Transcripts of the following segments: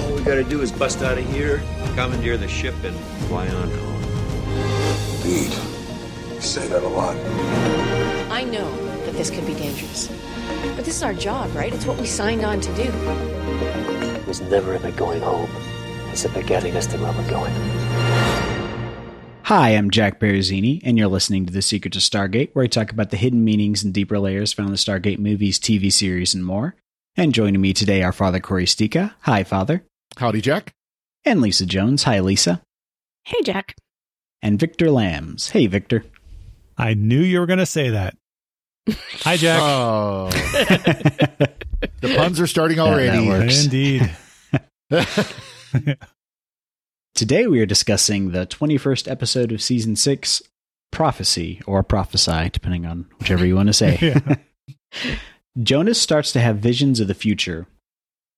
All we gotta do is bust out of here, commandeer the ship, and fly on home. Indeed. You say that a lot. I know that this could be dangerous. But this is our job, right? It's what we signed on to do. It was never about going home. It's about getting us to where we're going. Hi, I'm Jack Baruzzini, and you're listening to The Secret to Stargate, where I talk about the hidden meanings and deeper layers found in the Stargate movies, TV series, and more. And joining me today are Father Cory Sticha. Hi, Father. Howdy, Jack. And Lisa Jones. Hi, Lisa. Hey, Jack. And Victor Lams. Hey, Victor. I knew you were going to say that. Hi, Jack. Oh. the puns are starting already. that works. Indeed. Today we are discussing the 21st episode of season 6, Prophecy, or Prophesy, depending on whichever you want to say. Yeah. Jonas starts to have visions of the future,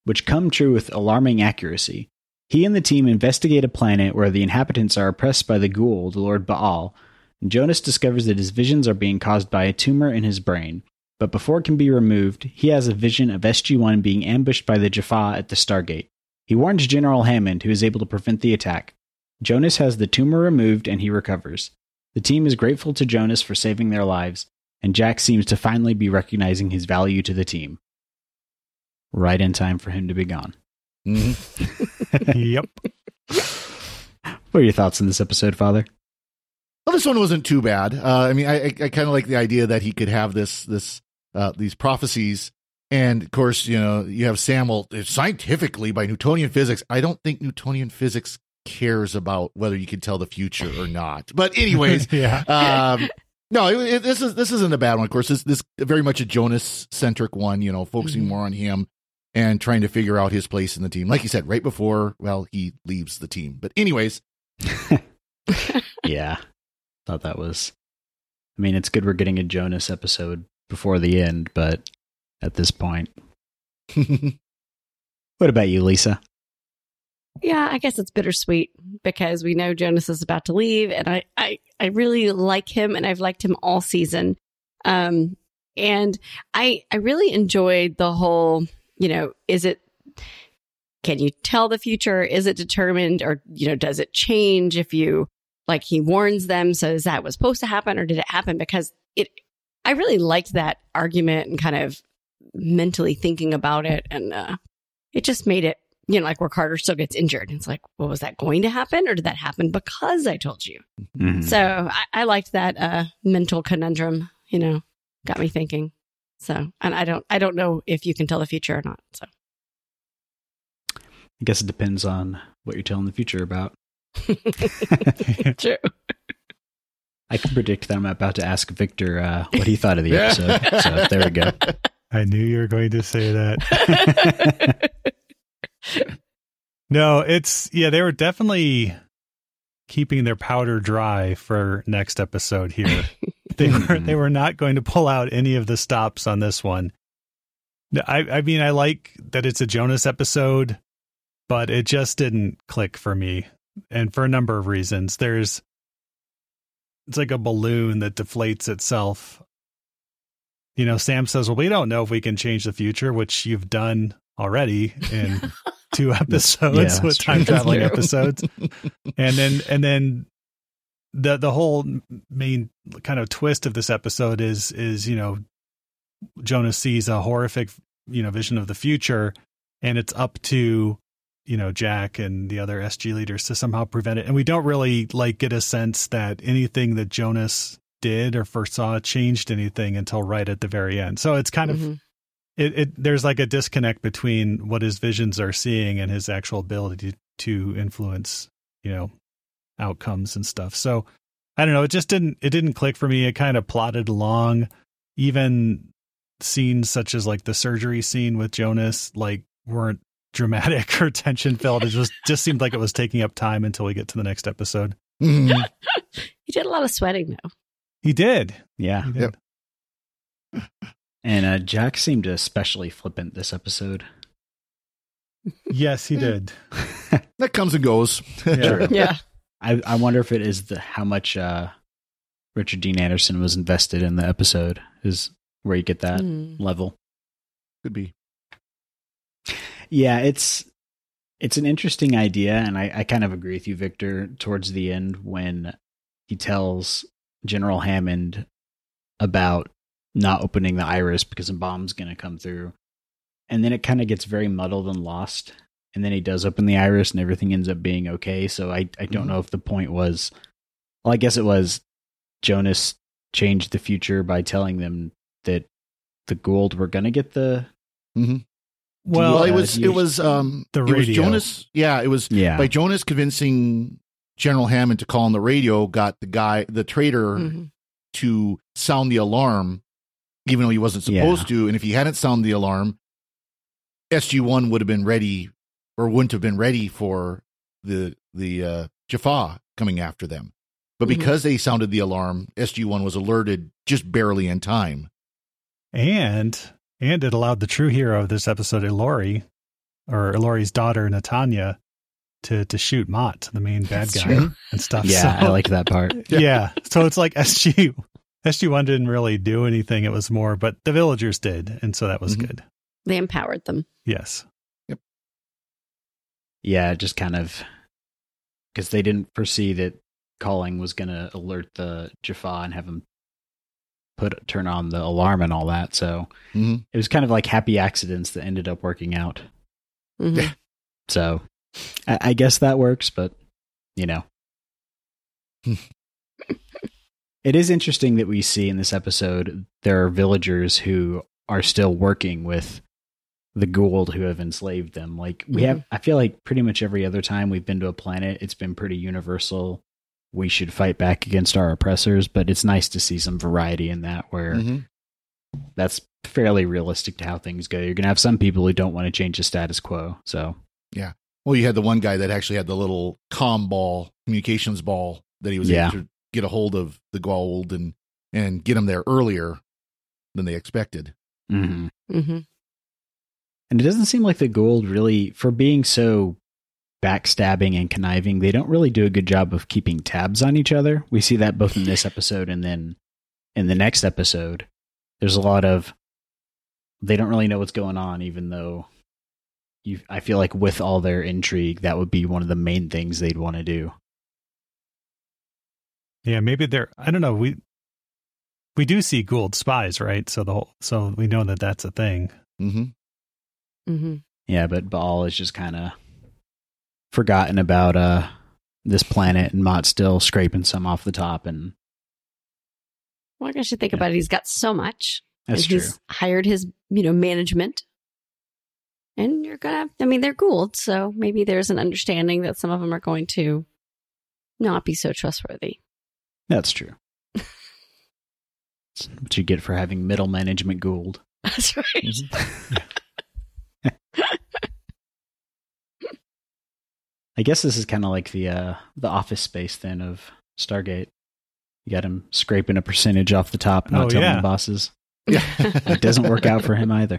which come true with alarming accuracy. He and the team investigate a planet where the inhabitants are oppressed by the Goa'uld, the Lord Baal. And Jonas discovers that his visions are being caused by a tumor in his brain. But before it can be removed, he has a vision of SG 1 being ambushed by the Jaffa at the Stargate. He warns General Hammond, who is able to prevent the attack. Jonas has the tumor removed and he recovers. The team is grateful to Jonas for saving their lives, and Jack seems to finally be recognizing his value to the team. Right in time for him to be gone. yep. What are your thoughts on this episode, Father? Well, this one wasn't too bad. Uh, I mean, I, I, I kind of like the idea that he could have this, this, uh, these prophecies, and of course, you know, you have Samuel scientifically by Newtonian physics. I don't think Newtonian physics cares about whether you can tell the future or not. But anyways, yeah. um, no, it, it, this is this isn't a bad one. Of course, this this very much a Jonas centric one. You know, focusing Mm-hmm. more on him and trying to figure out his place in the team. Like you said, right before well he leaves the team. But anyways, yeah. Thought that was. I mean, it's good we're getting a Jonas episode before the end, but at this point. what about you, Lisa? Yeah, I guess it's bittersweet because we know Jonas is about to leave, and I, I, I really like him, and I've liked him all season. Um, and I, I really enjoyed the whole. You know, is it? Can you tell the future? Is it determined, or you know, does it change if you like? He warns them, so is that was supposed to happen, or did it happen? Because it, I really liked that argument and kind of mentally thinking about it, and uh, it just made it you know, like where Carter still gets injured. It's like, well, was that going to happen or did that happen because I told you? Mhm. So I, I liked that uh, mental conundrum, you know, got me thinking. So, and I don't, I don't know if you can tell the future or not. So, I guess it depends on what you're telling the future about. true. I can predict that I'm about to ask Victor uh, what he thought of the episode. so there we go. I knew you were going to say that. No, it's yeah, they were definitely keeping their powder dry for next episode here. they were hmm. they were not going to pull out any of the stops on this one. I I mean, I like that it's a Jonas episode, but it just didn't click for me. And for a number of reasons. There's it's like a balloon that deflates itself. You know, Sam says, "Well, we don't know if we can change the future," which you've done already in two episodes yeah, with time traveling episodes. and then and then the the whole main kind of twist of this episode is is, you know, Jonas sees a horrific, you know, vision of the future and it's up to you know Jack and the other SG leaders to somehow prevent it. And we don't really like get a sense that anything that Jonas did or first saw changed anything until right at the very end. So it's kind of Mhm. It, it there's like a disconnect between what his visions are seeing and his actual ability to influence, you know, outcomes and stuff. So I don't know, it just didn't it didn't click for me. It kind of plodded along. Even scenes such as like the surgery scene with Jonas like weren't dramatic or tension filled. It just just seemed like it was taking up time until we get to the next episode. Mhm. He did a lot of sweating though. He did. Yeah. He did. And uh, Jack seemed especially flippant this episode. Yes, he did. that comes and goes. Yeah. Yeah. I, I wonder if it is the how much uh, Richard Dean Anderson was invested in the episode is where you get that Hmm. level. Could be. Yeah, it's it's an interesting idea, and I, I kind of agree with you, Victor. Towards the end, when he tells General Hammond about not opening the iris because a bomb's going to come through, and then it kind of gets very muddled and lost. And then he does open the iris, and everything ends up being okay. So I I don't Mhm. know if the point was, well, I guess it was Jonas changed the future by telling them that the Goa'uld were going to get the Mhm. Well, Well, it was it was um The it was radio. Jonas. Yeah, it was yeah by Jonas convincing General Hammond to call on the radio. Got the guy, the traitor, Mhm. to sound the alarm, even though he wasn't supposed Yeah. to. And if he hadn't sounded the alarm, SG One would have been ready, or wouldn't have been ready for the the uh, Jaffa coming after them. But Mhm. because they sounded the alarm, SG One was alerted just barely in time. and and it allowed the true hero of this episode, Ilori, or Ilori's daughter, Natanya, to to shoot Mot, the main bad That's guy, true. and stuff. yeah So- I like that part. yeah. So it's like SG SG One didn't really do anything. It was more, but the villagers did, and so that was Mhm. good. They empowered them. Yes. Yep. yeah, just kind of because they didn't foresee that calling was going to alert the Jaffa and have him put turn on the alarm and all that. So Mhm. it was kind of like happy accidents that ended up working out. Mhm. Yeah. So I, I guess that works, but you know. It is interesting that we see in this episode there are villagers who are still working with the Goa'uld who have enslaved them. Like we have I feel like pretty much every other time we've been to a planet, it's been pretty universal. We should fight back against our oppressors, but it's nice to see some variety in that where Mhm. that's fairly realistic to how things go. You're going to have some people who don't want to change the status quo. So, yeah. Well, you had the one guy that actually had the little com ball, communications ball that he was Yeah. able to get a hold of the Goa'uld and and get them there earlier than they expected. mhm. hmm and it doesn't seem like the Goa'uld really, for being so backstabbing and conniving, they don't really do a good job of keeping tabs on each other. We see that both in this episode and then in the next episode. There's a lot of they don't really know what's going on, even though you. I feel like with all their intrigue, that would be one of the main things they'd want to do. Yeah, maybe they're. I don't know. We we do see Goa'uld spies, right? So the whole, so we know that that's a thing. Mm-hmm. hmm Yeah, but Baal is just kind of forgotten about uh this planet, and Mot's still scraping some off the top, and Well, I guess you think Yeah. about it. He's got so much. that's and true. he's hired his, you know, management. And you're gonna, I mean, they're Goa'uld, so maybe there's an understanding that some of them are going to not be so trustworthy. That's true. That's what you get for having middle management Goa'uld. That's right. Mm-hmm. I guess this is kind of like the uh, the office space then of Stargate. You got him scraping a percentage off the top, not Oh, telling yeah. the bosses. Yeah. It doesn't work out for him either.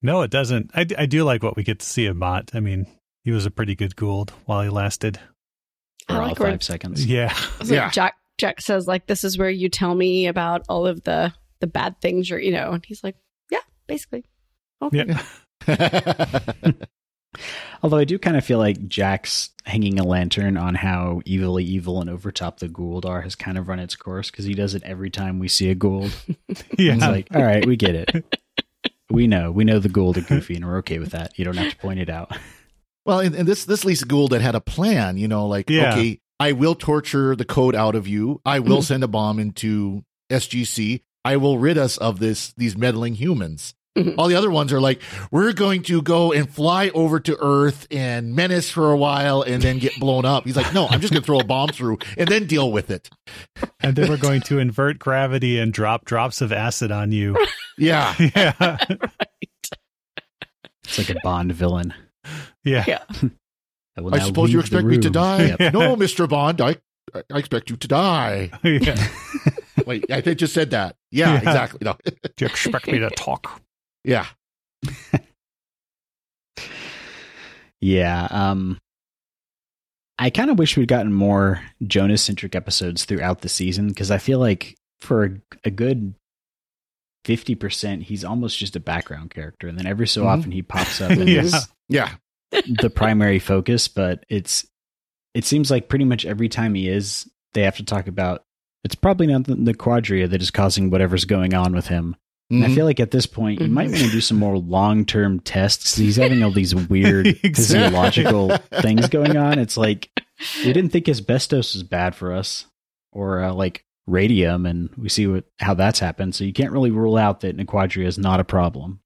No, it doesn't. I, I do like what we get to see of Mot. I mean, he was a pretty good Goa'uld while he lasted. I For all like where- five seconds. Yeah. So Yeah. Jack Jack says like this is where you tell me about all of the the bad things you're you know and he's like yeah basically okay Yeah. Although I do kind of feel like Jack's hanging a lantern on how evilly evil and overtop the Goa'uld are has kind of run its course because he does it every time we see a Goa'uld. Yeah. It's like, all right, we get it. We know. We know the Goa'uld are goofy and we're okay with that. You don't have to point it out. Well, and, and this this Lisa Goa'uld that had a plan, you know, like Yeah. okay, I will torture the code out of you. I will send a bomb into SGC. I will rid us of this these meddling humans. Mhm. All the other ones are like, we're going to go and fly over to Earth and menace for a while and then get blown up. He's like, no, I'm just going to throw a bomb through and then deal with it. and then we're going to invert gravity and drop drops of acid on you. Yeah. Yeah. It's like a Bond villain. Yeah. Yeah. I, I suppose you expect me to die? Yep. No, Mr. Bond, I I expect you to die. yeah. Wait, I think just said that. Yeah, Yeah. exactly. No. Do you expect me to talk? yeah. Yeah. Um, I kind of wish we'd gotten more Jonas centric episodes throughout the season because I feel like for a, a good 50%, he's almost just a background character. And then every so Mhm. often he pops up and Yeah. is Yeah. The primary focus. But it's, it seems like pretty much every time he is, they have to talk about it's probably not the, the quadria that is causing whatever's going on with him. And I feel like at this point, you might want to do some more long term tests. He's having all these weird Exactly. physiological things going on. It's like we didn't think asbestos was bad for us, or uh, like radium, and we see what how that's happened. So you can't really rule out that Naquadria is not a problem.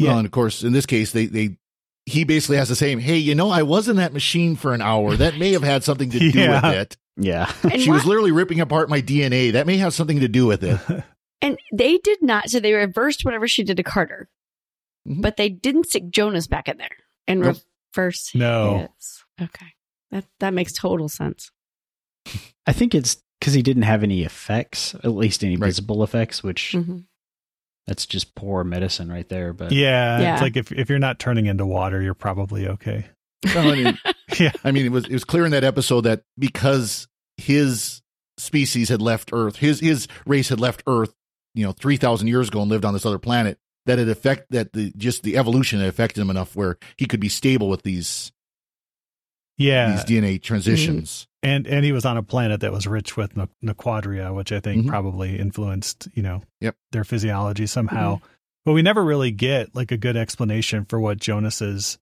Well, and of course, in this case, they they he basically has the same. Hey, you know, I was in that machine for an hour. That may have had something to do Yeah. with it. Yeah, And she was literally ripping apart my DNA. That may have something to do with it. And they did not. So they reversed whatever she did to Carter, Mhm. but they didn't stick Jonas back in there and Nope. reverse. No. his. Okay, that that makes total sense. I think it's because he didn't have any effects, at least any Right. visible effects, which hmm that's just poor medicine right there. But Yeah, Yeah. It's like if, if you're not turning into water, you're probably okay. Well, I mean, Yeah. I mean, it was it was clear in that episode that because his species had left Earth, his his race had left Earth, you know, three thousand years ago and lived on this other planet. That it affect that the just the evolution had affected him enough where he could be stable with these Yeah. these DNA transitions. Mm-hmm. And and he was on a planet that was rich with ne- naquadria, which I think Mhm. probably influenced you know Yep. their physiology somehow. Mm-hmm. But we never really get like a good explanation for what Jonas's,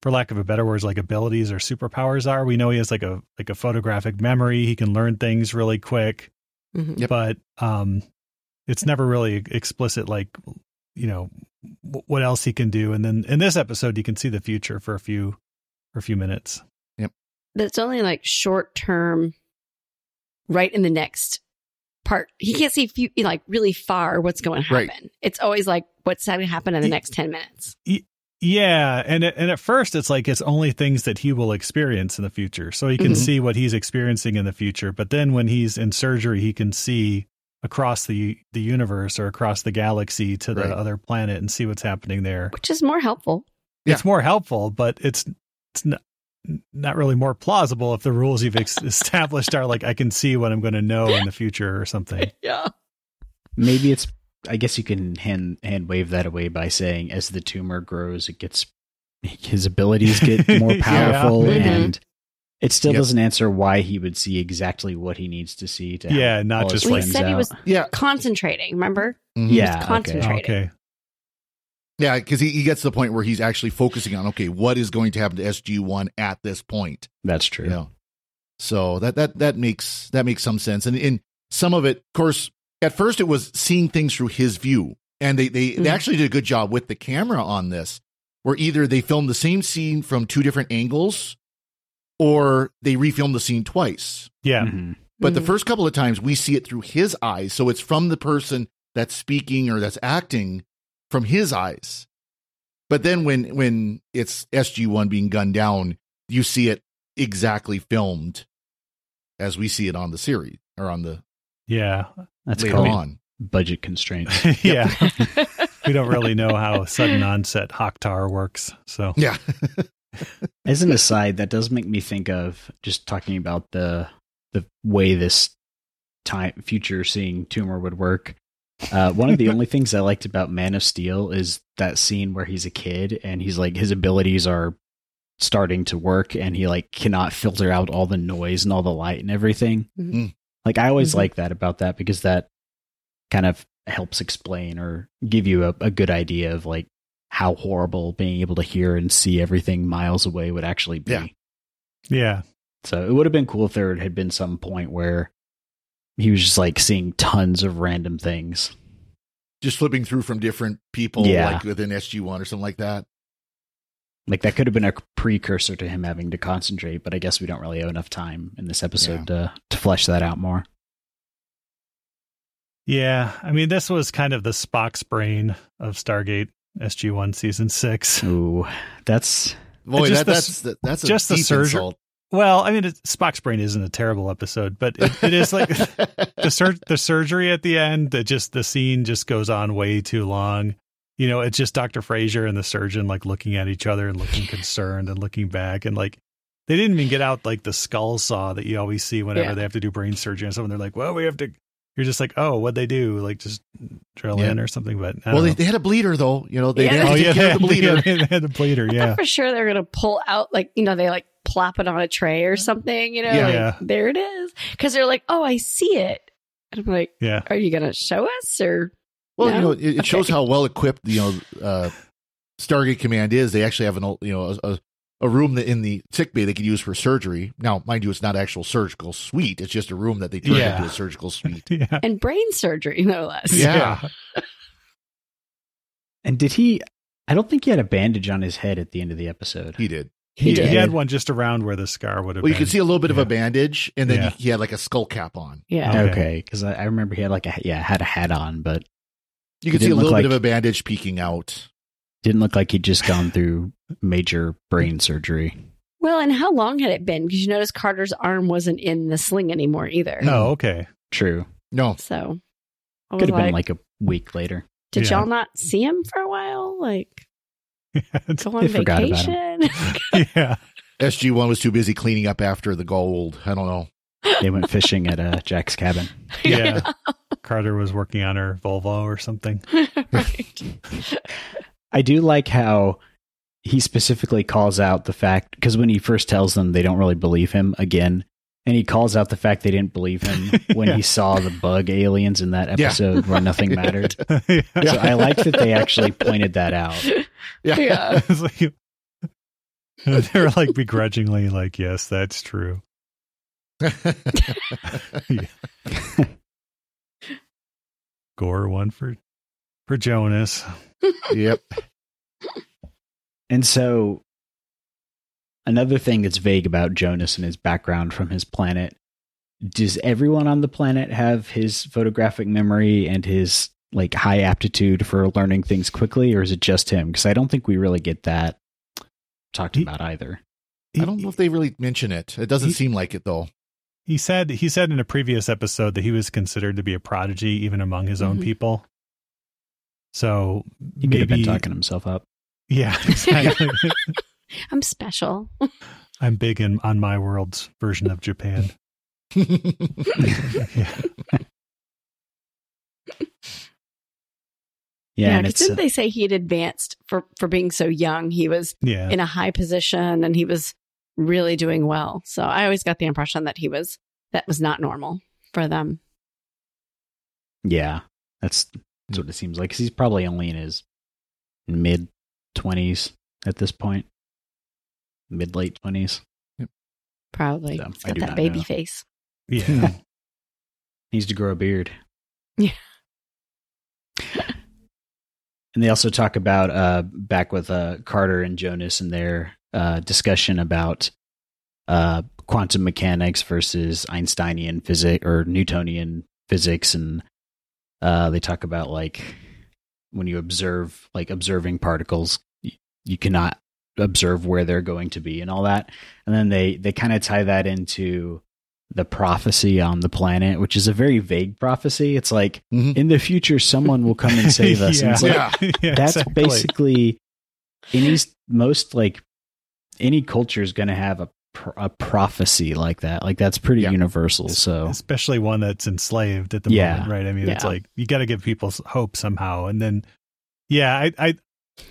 for lack of a better words, like abilities or superpowers are. We know he has like a like a photographic memory. He can learn things really quick, hmm Yep. but um, it's never really explicit like you know w- what else he can do. And then in this episode, you can see the future for a few for a few minutes. That's only like short term, right in the next part. He can't see few, like really far what's going to Right. happen. It's always like what's going to happen in the Ye- next ten minutes. Yeah, and it- and at first it's like it's only things that he will experience in the future, so he can Mhm. see what he's experiencing in the future. But then when he's in surgery, he can see across the the universe or across the galaxy to the Right. other planet and see what's happening there. which is more helpful. It's more helpful, but it's it's not not really more plausible if the rules you've ex- established are like I can see what I'm going to know in the future or something. Yeah. maybe it's I guess you can hand hand wave that away by saying as the tumor grows, it gets his abilities get more Yeah. powerful, Mhm. and it still Yep. doesn't answer why he would see exactly what he needs to see to Yeah, not all his just Well, he friends said he was Yeah, concentrating. Remember? Mhm. yeah, okay. concentrating. Okay. Yeah, because he, he gets to the point where he's actually focusing on okay, what is going to happen to SG one at this point. That's true. You know, so that that that makes that makes some sense, and in some of it, of course, at first it was seeing things through his view, and they they, they Mhm. actually did a good job with the camera on this, where either they filmed the same scene from two different angles, or they refilmed the scene twice. Yeah. Mhm. But the Mhm. first couple of times we see it through his eyes, so it's from the person that's speaking or that's acting from his eyes. But then when when it's SG one being gunned down, you see it exactly filmed as we see it on the series or on the Yeah. That's later called on. budget constraints. yeah. we don't really know how sudden onset Hok'tar works. So Yeah. As an aside, that does make me think of just talking about the the way this time future seeing tumor would work. Uh, one of the only things I liked about Man of Steel is that scene where he's a kid and he's like his abilities are starting to work and he like cannot filter out all the noise and all the light and everything. Mhm. Like I always Mhm. like that about that because that kind of helps explain or give you a, a good idea of like how horrible being able to hear and see everything miles away would actually be. Yeah. yeah. So it would have been cool if there had been some point where he was just like seeing tons of random things. Just flipping through from different people Yeah. like within SG one or something like that. Like that could have been a precursor to him having to concentrate, but I guess we don't really have enough time in this episode to to flesh that out more. Yeah. I mean, this was kind of the Spock's brain of Stargate SG One season six. Ooh, that's Boy, Just that, the- that's that, that's a just the surgery- insult. Well, I mean, it, Spock's brain isn't a terrible episode, but it, it is like the sur- the surgery at the end. That just the scene just goes on way too long. You know, it's just Doctor Fraiser and the surgeon like looking at each other and looking concerned and looking back and like they didn't even get out like the skull saw that you always see whenever Yeah. they have to do brain surgery and something. They're like, well, we have to. You're just like, oh, what'd they do? Like just drill Yeah. in or something. But I Well, don't they, know. they had a bleeder though. You know, they Yeah. didn't oh yeah, they had, oh, of the bleeder. yeah, they had the bleeder. Yeah, thought for sure they're gonna pull out like you know they like plop it on a tray or something. You know, Yeah. like, Yeah. there it is. Because they're like, oh, I see it. And I'm like, yeah. are you gonna show us or? Well, No? you know, it, it shows how well equipped you know uh, Stargate Command is. They actually have an old- you know a, a, a room that in the sick bay they could use for surgery. Now, mind you, it's not actual surgical suite. It's just a room that they turned Yeah. into a surgical suite. Yeah. And brain surgery, no less. Yeah. and did he? I don't think he had a bandage on his head at the end of the episode. He did. He, did. he had one just around where the scar would have Well, you been. could see a little bit of a bandage, and then Yeah. he, he had like a skull cap on. Yeah. Okay. Okay, because I, I remember he had like a yeah had a hat on, but You could see a didn't little bit like- of a bandage peeking out. didn't look like he'd just gone through major brain surgery. Well, and how long had it been? Because you notice Carter's arm wasn't in the sling anymore either. Oh, okay. True, No, So could have been like, like a week later. did Yeah. y'all not see him for a while? Like go on They forgot about him. vacation? yeah. SG One was too busy cleaning up after the Goa'uld. I don't know. They went fishing at uh, Jack's cabin. Yeah. Carter was working on her Volvo or something. right. I do like how he specifically calls out the fact because when he first tells them, they don't really believe him again, and he calls out the fact they didn't believe him when Yeah. he saw the bug aliens in that Yeah. episode where nothing mattered. yeah. So I like that they actually pointed that out. Yeah. Yeah. It's like- they're like begrudgingly like, yes, that's true. Gore one for for Jonas. yep. And so, another thing that's vague about Jonas and his background from his planet does everyone on the planet have his photographic memory and his like high aptitude for learning things quickly, or is it just him? Because I don't think we really get that talked He- about either. I don't know if they really mention it. It doesn't He- seem like it though. He said he said in a previous episode that he was considered to be a prodigy even among his own Mhm. people. So He could have been talking himself up. Yeah, exactly. I'm special. I'm big in on my world's version of Japan. yeah. Yeah, and 'cause it's didn't uh, they say he had advanced for for being so young? He was Yeah. in a high position and he was really doing well. So I always got the impression that he was that was not normal for them. yeah, that's, that's what it seems like. 'Cause he's probably only in his mid twenties at this point, mid late twenties. Probably. So, He's I got that baby know. face. Yeah. needs to grow a beard. Yeah. And they also talk about uh, back with uh, Carter and Jonas and their uh, discussion about uh, quantum mechanics versus Einsteinian physics or Newtonian physics, and uh, they talk about like when you observe like observing particles, you, you cannot observe where they're going to be and all that. And then they they kind of tie that into the prophecy on the planet, which is a very vague prophecy. It's like Mhm. in the future, someone will come and save us. And it's like, Yeah. Yeah, that's exactly. basically any most like any culture is going to have a a prophecy like that. Like that's pretty Yeah. universal. So especially one that's enslaved at the Yeah. moment, right? I mean, it's like you got to give people hope somehow, and then, yeah, I, I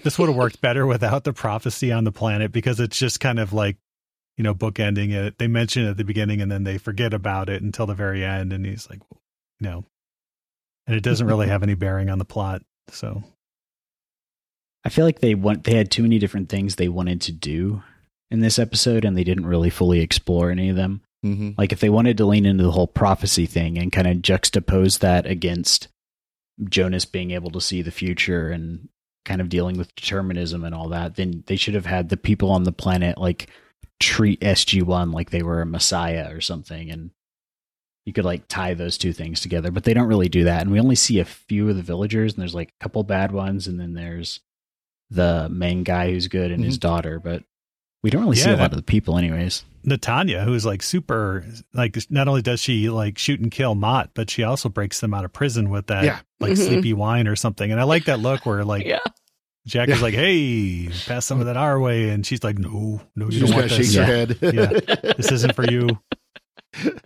this would have worked better without the prophecy on the planet because it's just kind of like, you know, bookending it. They mention it at the beginning and then they forget about it until the very end, and he's like, no, and it doesn't really have any bearing on the plot. So I feel like they want they had too many different things they wanted to do in this episode, and they didn't really fully explore any of them. hmm Like if they wanted to lean into the whole prophecy thing and kind of juxtapose that against Jonas being able to see the future and kind of dealing with determinism and all that, then they should have had the people on the planet like treat SG1 like they were a messiah or something and you could like tie those two things together, but they don't really do that. And we only see a few of the villagers and there's like a couple bad ones and then there's the main guy who's good and his mm-hmm. daughter, but we don't really see Yeah, a lot of the people, anyways. Natanya, who's like super, like not only does she like shoot and kill Mott, but she also breaks them out of prison with that Yeah. like Mhm. sleepy wine or something. And I like that look where like Yeah. Jack Yeah. is like, "Hey, pass some of that our way," and she's like, "No, no, you just don't want of shakes this. her head. Yeah. This isn't for you."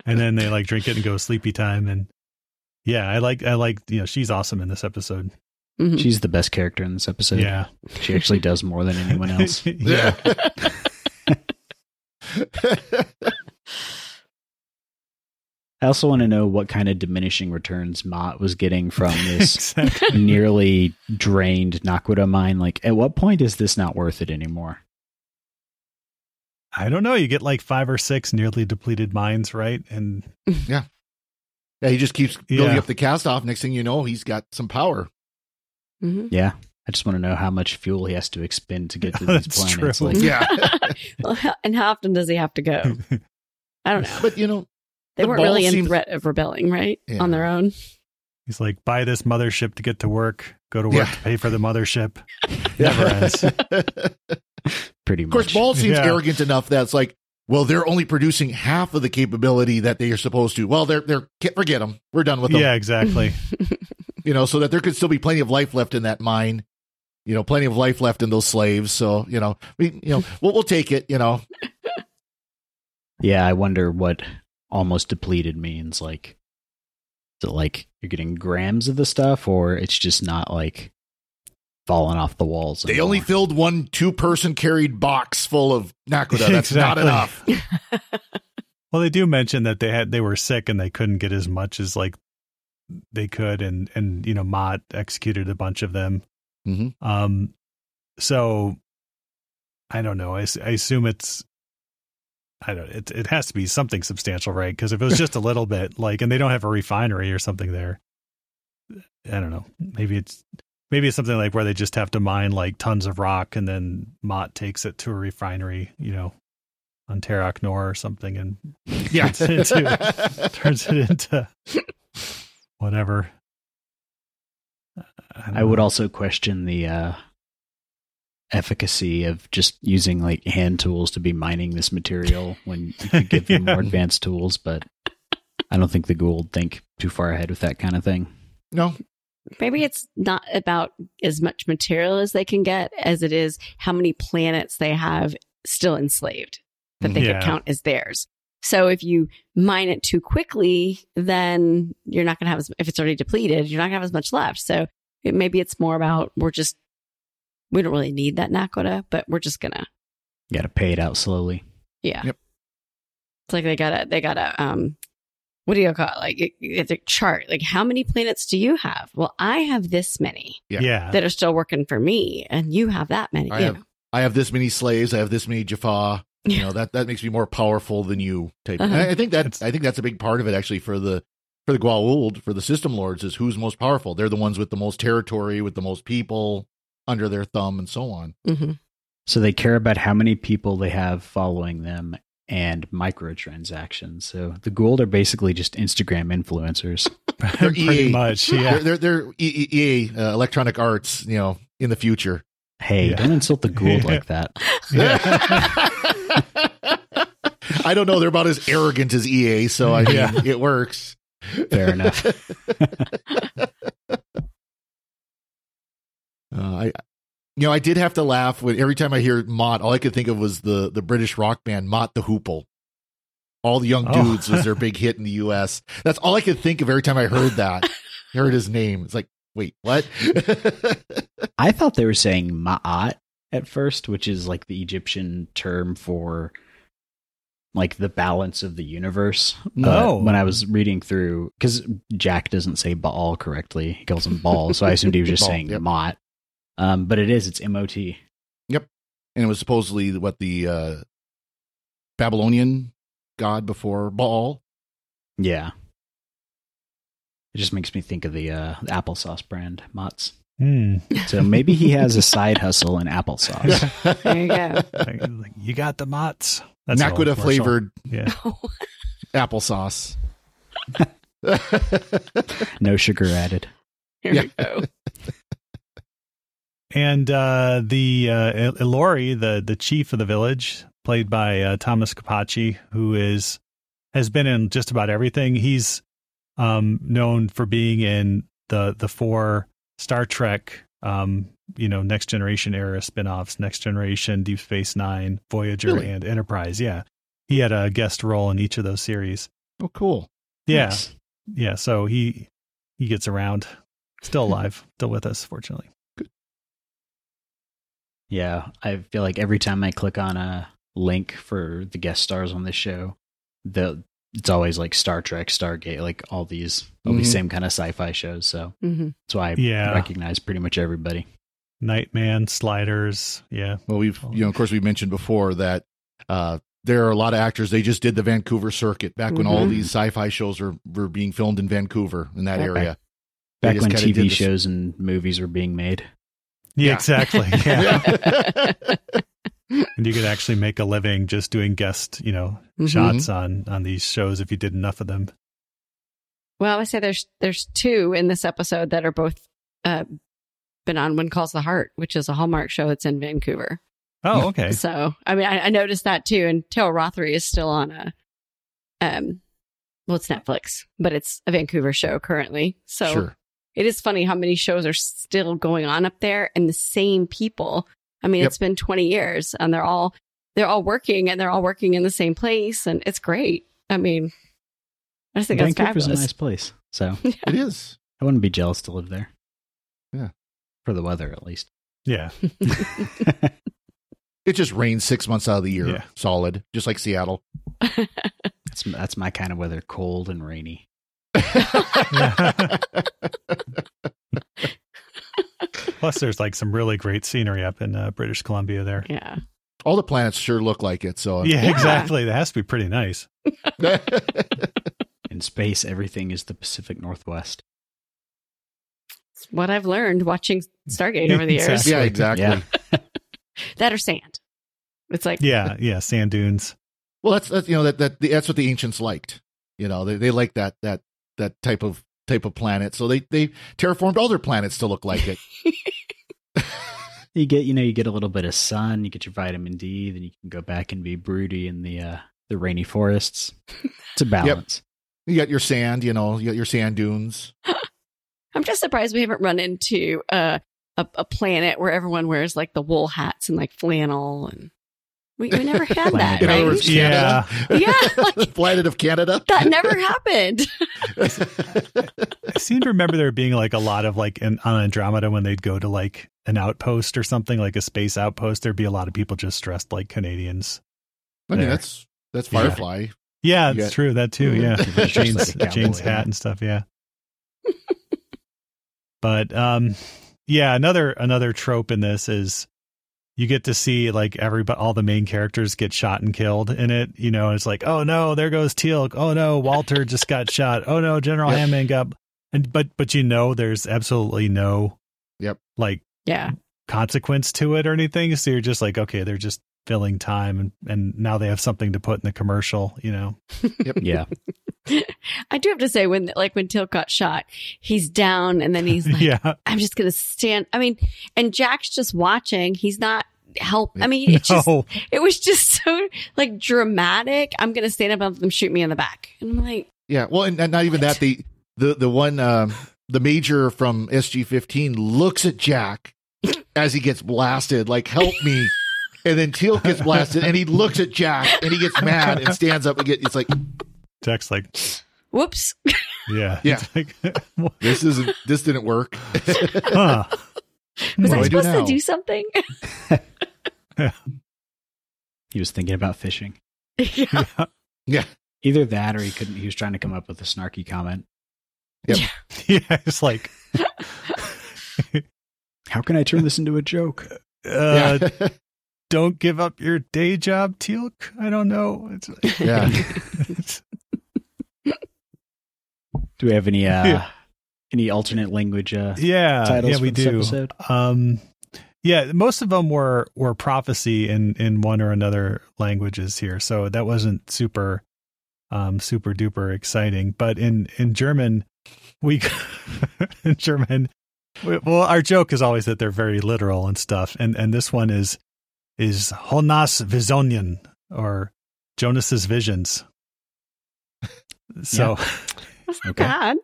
And then they like drink it and go sleepy time. And yeah, I like, I like, you know, she's awesome in this episode. Mhm. She's the best character in this episode. Yeah, She actually does more than anyone else. yeah. I also want to know what kind of diminishing returns Mot was getting from this exactly. nearly drained Naquadah mine. Like, at what point is this not worth it anymore? I don't know. You get like five or six nearly depleted mines, right? And yeah, Yeah, he just keeps building Yeah. up the cast off. Next thing you know, he's got some power. Mhm. Yeah. I just want to know how much fuel he has to expend to get to these That's planets. true. Like, Yeah, Well, and how often does he have to go? I don't know. but you know, They the weren't ball really in seems- threat of rebelling, right? Yeah. On their own. he's like, "Buy this mothership to get to work. Go to work Yeah. to pay for the mothership." Never ends. pretty Of course, Baal seems Yeah. arrogant enough that it's like, well, they're only producing half of the capability that they are supposed to. Well, they're they're forget them. We're done with them. Yeah, exactly. You know, so that there could still be plenty of life left in that mine. You know, plenty of life left in those slaves. So you know, we you know we'll we'll take it. You know, Yeah, I wonder what almost depleted means. Like, is it like you're getting grams of the stuff, or it's just not like falling off the walls? they only filled one two person carried box full of Naquadah. That's not enough. Well, they do mention that they had they were sick and they couldn't get as much as like they could, and and you know Mot executed a bunch of them. hmm Um, so I don't know. I assume it's I don't. It it has to be something substantial, right? Because if it was just a little bit, like, and they don't have a refinery or something there, I don't know. Maybe it's maybe it's something like where they just have to mine like tons of rock, and then Mot takes it to a refinery, you know, on Terok Nor or something, and Yeah. turns it into turns it into whatever. don't I would also question the uh, efficacy of just using like hand tools to be mining this material when you could give them Yeah. more advanced tools, but I don't think the Goa'uld think too far ahead with that kind of thing. no, Maybe it's not about as much material as they can get as it is how many planets they have still enslaved that they Yeah. could count as theirs. So if you mine it too quickly, then you're not going to have as, if it's already depleted, you're not going to have as much left. So it, maybe it's more about we're just, we don't really need that Naquadah, but we're just going to, You got to pay it out slowly. yeah. Yep. It's like they got to, they got to, um, what do you call it? Like it, it's a chart. Like how many planets do you have? Well, I have this many Yeah. yeah. that are still working for me, and you have that many. I you have know. I have this many slaves. I have this many Jaffa. You know that that makes me more powerful than you. Type. Uh-huh. And I think that I think that's a big part of it actually for the for the Goa'uld for the system lords is who's most powerful. They're the ones with the most territory, with the most people under their thumb, and so on. Mhm. So they care about how many people they have following them and microtransactions. So the Goa'uld are basically just Instagram influencers. They're Pretty EA. much. Yeah. They're they're, they're EA uh, Electronic Arts. You know, in the future. Hey, Yeah. don't insult the Goa'uld like that. I don't know. They're about as arrogant as EA, so I mean, Yeah. it works. Fair enough. Uh, I, you know, I did have to laugh when every time I hear Mott. All I could think of was the the British rock band Mott the Hoople. All the young Oh. dudes was their big hit in the U.S. That's all I could think of every time I heard that. heard his name. It's like, wait, what? I thought they were saying Ma'at at first, which is like the Egyptian term for like the balance of the universe. No. But when I was reading through, because Jack doesn't say Baal correctly, he calls him Baal, so I assumed he was just Baal, saying yep. Mot. Um, but it is, it's M O T. Yep. And it was supposedly what the uh, Babylonian god before Baal. Yeah. It just makes me think of the uh, the applesauce brand, Mott's. Hmm. So maybe he has a side hustle in applesauce. There you go. Like, like, you got the Mott's. That's an old Naquadah flavored Yeah. applesauce. no sugar added. Here Yeah. we go. And uh, the uh, Ilori, the the chief of the village, played by uh, Thomas Kopache, who is has been in just about everything. He's um, known for being in the the four Star Trek, um, you know, Next Generation era spinoffs, Next Generation, Deep Space Nine, Voyager, Really? and Enterprise. Yeah, he had a guest role in each of those series. Oh, cool. Yeah, Nice. yeah. So he he gets around, still alive, still with us, fortunately. Yeah, I feel like every time I click on a link for the guest stars on this show, the it's always like Star Trek, Stargate, like all these all these Mhm. same kind of sci-fi shows. So hmm that's why I Yeah. recognize pretty much everybody. Nightman, Sliders. Yeah, Well, we've you know, of course, we mentioned before that uh, there are a lot of actors. They just did the Vancouver circuit back when all Mhm. these sci-fi shows were were being filmed in Vancouver in that Okay. area. Back when TV shows and movies were being made. yeah, Yeah. exactly. Yeah. And you could actually make a living just doing guest, you know, Mhm. shots on on these shows if you did enough of them. Well, I say there's there's two in this episode that are both uh, been on When Calls the Heart, which is a Hallmark show that's in Vancouver. Oh, okay. So I mean, I, I noticed that too. And Taylor Rothery is still on a, um, well, it's Netflix, but it's a Vancouver show currently. So Sure. it is funny how many shows are still going on up there, and the same people. I mean, Yep. it's been 20 years, and they're all they're all working, and they're all working in the same place, and it's great. I mean, I just think that's Vancouver's a nice place, so It is. I wouldn't be jealous to live there. Yeah. for the weather at least. Yeah. It just rains six months out of the year, Yeah. solid, just like Seattle. That's that's my kind of weather, cold and rainy. Plus, there's like some really great scenery up in uh, British Columbia there. yeah. All the planets sure look like it. So Yeah, Yeah. exactly. That has to be pretty nice. In space, everything is the Pacific Northwest. It's what I've learned watching Stargate over the years. Exactly. yeah, exactly. Yeah. That or sand. It's like Yeah, yeah. Sand dunes. Well, that's that's you know that that that's what the ancients liked. You know, they they like that that that type of type of planet. So they they terraformed all their planets to look like it. You get, you know, you get a little bit of sun, you get your vitamin D, then you can go back and be broody in the uh, the rainy forests. It's a balance. You got your sand, you know, you got your sand dunes. I'm just surprised we haven't run into uh, a a planet where everyone wears like the wool hats and like flannel and we, we never had that, Planet In other right? words, Yeah. Canada. Yeah, like- planet of Canada. that never happened. I seem to remember there being like a lot of like in, on Andromeda when they'd go to like an outpost or something like a space outpost. There'd be a lot of people just dressed like Canadians. I mean, There. that's that's Firefly. Yeah, You that's got- true. That too. Yeah, People dressed Jayne's like a cowboy, Jayne's yeah. hat and stuff. Yeah. but um, yeah, another another trope in this is you get to see like everybody, all the main characters get shot and killed in it. You know, it's like, oh no, there goes Teal'c. Oh no, Walter just got shot. Oh no, General Yep. Hammond got. And but but you know, there's absolutely no, Yep. like Yeah, consequence to it or anything. So you're just like, okay, they're just filling time, and and now they have something to put in the commercial. You know, Yeah. I do have to say when like when Teal'c got shot, he's down and then he's like, yeah, I'm just gonna stand. I mean, and Jack's just watching. He's not help. I mean, it just no, it was just so like dramatic. I'm gonna stand up and let them shoot me in the back, and I'm like, Yeah. Well, and, and not even that. The the the one um, the major from SG fifteen looks at Jack as he gets blasted, like "Help me!" And then Teal'c gets blasted, and he looks at Jack, and he gets mad and stands up and get. It's like Jack's like, whoops. yeah, Yeah. Like, this isn't. This didn't work. huh. Was What I I do supposed to do something? He was thinking about fishing. yeah. yeah. Either that or he couldn't he was trying to come up with a snarky comment. yeah, yeah. it's like, How can I turn this into a joke? uh, yeah. don't give up your day job, Teal'c. I don't know. It's, Yeah. Do we have any uh Yeah. Any alternate language uh yeah, titles yeah, we do. Um, yeah, most of them were were prophecy in in one or another languages here, so that wasn't super, um, super duper exciting. But in in German, we in German, well, our joke is always that they're very literal and stuff, and and this one is is Jonas Visionen or Jonas's visions. So That's not Okay. bad.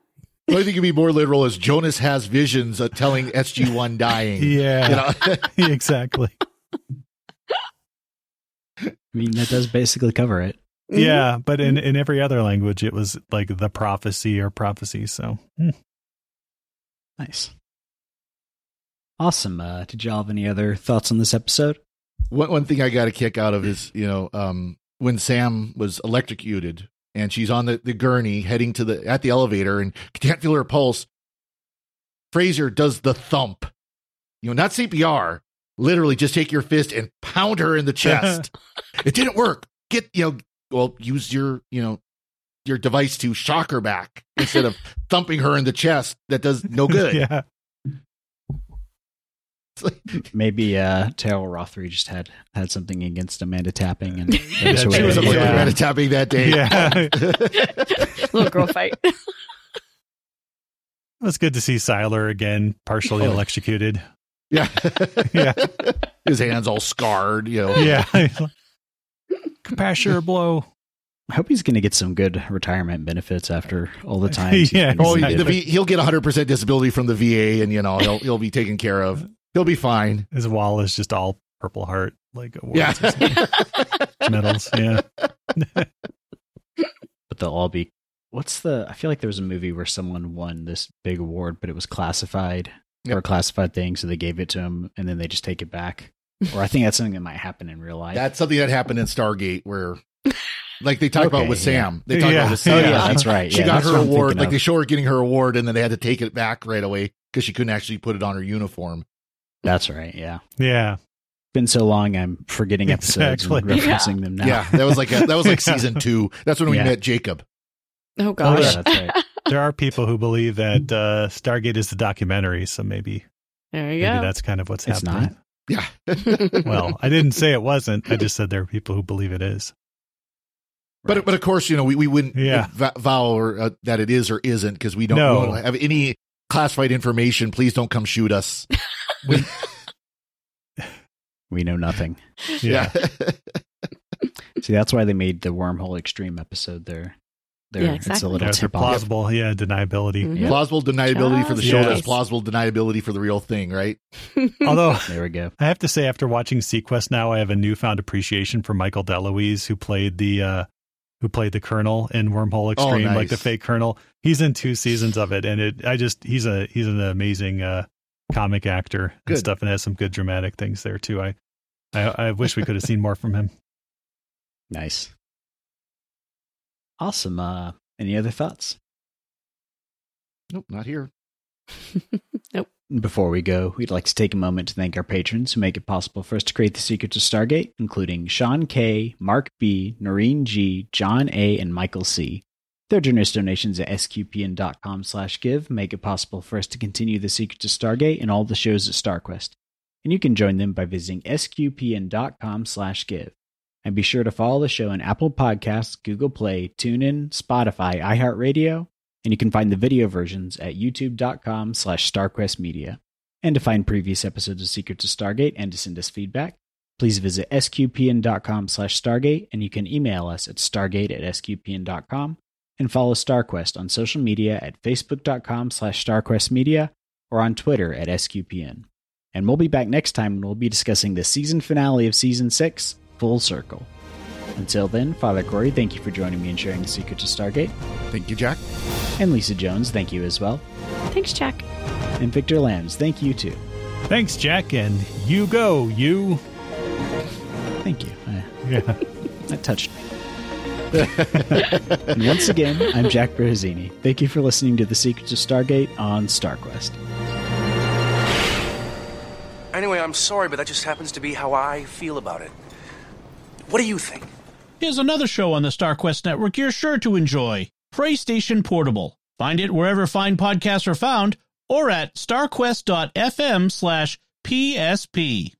The only thing could be more literal is Jonas has visions of telling SG One dying. yeah, You know? exactly. I mean, that does basically cover it. Mm-hmm. Yeah, but in in every other language, it was like the prophecy or prophecy. So hmm. Nice. Awesome. Uh, did y'all have any other thoughts on this episode? one one thing I got a kick out of is you know um, when Sam was electrocuted and she's on the, the gurney heading to the at the elevator and can't feel her pulse. Fraiser does the thump, you know, not CPR. Literally, just take your fist and pound her in the chest. it didn't work. Get you know, well, use your you know your device to shock her back instead of thumping her in the chest. That does no good. yeah, like- Maybe uh, Teryl Rothery just had had something against Amanda Tapping, and that Yeah, was her she she way was to up get with Yeah. her. Miranda tapping that day. yeah. Little girl fight. It was good to see Siler again, partially Oh. electrocuted. Yeah. Yeah. His hands all scarred, you know. Yeah, compassionate blow. I hope he's going to get some good retirement benefits after all the time. Yeah, been Oh, the v, he'll get 100% disability from the VA and, you know, he'll, he'll be taken care of. He'll be fine. His wall is just all Purple Heart, like awards Yeah. medals. Yeah, but they'll all be. What's the? I feel like there was a movie where someone won this big award, but it was classified or a classified thing, so they gave it to him, and then they just take it back. Or I think that's something that might happen in real life. That's something that happened in Stargate where, like they talk about with yeah. Sam. They talk Yeah. about with oh Sam. yeah, Yeah. that's right. She yeah, got her award. Like of. they show her getting her award and then they had to take it back right away because she couldn't actually put it on her uniform. That's right. Yeah, yeah. been so long, I'm forgetting episodes Exactly. and referencing them now. Yeah. That was like, a, that was like season two. That's when we Yeah. met Jacob. Oh Oh gosh. yeah, that's right. There are people who believe that uh, Stargate is the documentary, so maybe There you maybe go. that's kind of what's It's happening. Yeah. Well, I didn't say it wasn't. I just said there are people who believe it is. But but of course, you know, we, we wouldn't Yeah. vow or, uh, that it is or isn't because we don't, No. we don't have any classified information. Please don't come shoot us. We know nothing. Yeah. See, that's why they made the Wormhole X-Treme episode there. There, Yeah, it's a exactly. little There's a tip off. plausible, yeah, deniability. Mhm. Yeah. Plausible deniability for the show. Just- That's plausible deniability for the real thing, right? Although There we go. I have to say, after watching SeaQuest now, I have a newfound appreciation for Michael DeLuise, who played the uh, who played the Colonel in Wormhole Oh, Extreme, like the fake Colonel. He's in two seasons of it, and it I just he's a he's an amazing uh, comic actor and Good. stuff, and has some good dramatic things there too. I I, I wish we could have seen more from him. Nice. Awesome. Uh, any other thoughts? Nope, not here. Before we go, we'd like to take a moment to thank our patrons who make it possible for us to create the Secrets of Stargate, including Sean K., Mark B., Noreen G., John A., and Michael C. Their generous donations at sqpn.com slash give make it possible for us to continue the Secrets of Stargate and all the shows at StarQuest. And you can join them by visiting sqpn.com slash give. And be sure to follow the show on Apple Podcasts, Google Play, TuneIn, Spotify, iHeartRadio, and you can find the video versions at youtube.com slash starquestmedia. And to find previous episodes of Secrets of Stargate and to send us feedback, please visit sqpn.com slash stargate, and you can email us at stargate at sqpn.com, and follow StarQuest on social media at facebook.com slash starquestmedia or on Twitter at sqpn. And we'll be back next time when we'll be discussing the season finale of Season 6, Full Circle. Until then, Father Cory, thank you for joining me and sharing the secrets of Stargate. Thank you, Jack. And Lisa Jones, thank you as well. Thanks, Jack. And Victor Lams, thank you too. Thanks, Jack, and you go, you. Thank you. Uh, Yeah. that touched me. and once again, I'm Jack Baruzzini. Thank you for listening to The Secrets of Stargate on StarQuest. Anyway, I'm sorry, but that just happens to be how I feel about it. What do you think? Here's another show on the StarQuest Network you're sure to enjoy Pray Station Portable. Find it wherever fine podcasts are found or at starquest.fm slash PSP.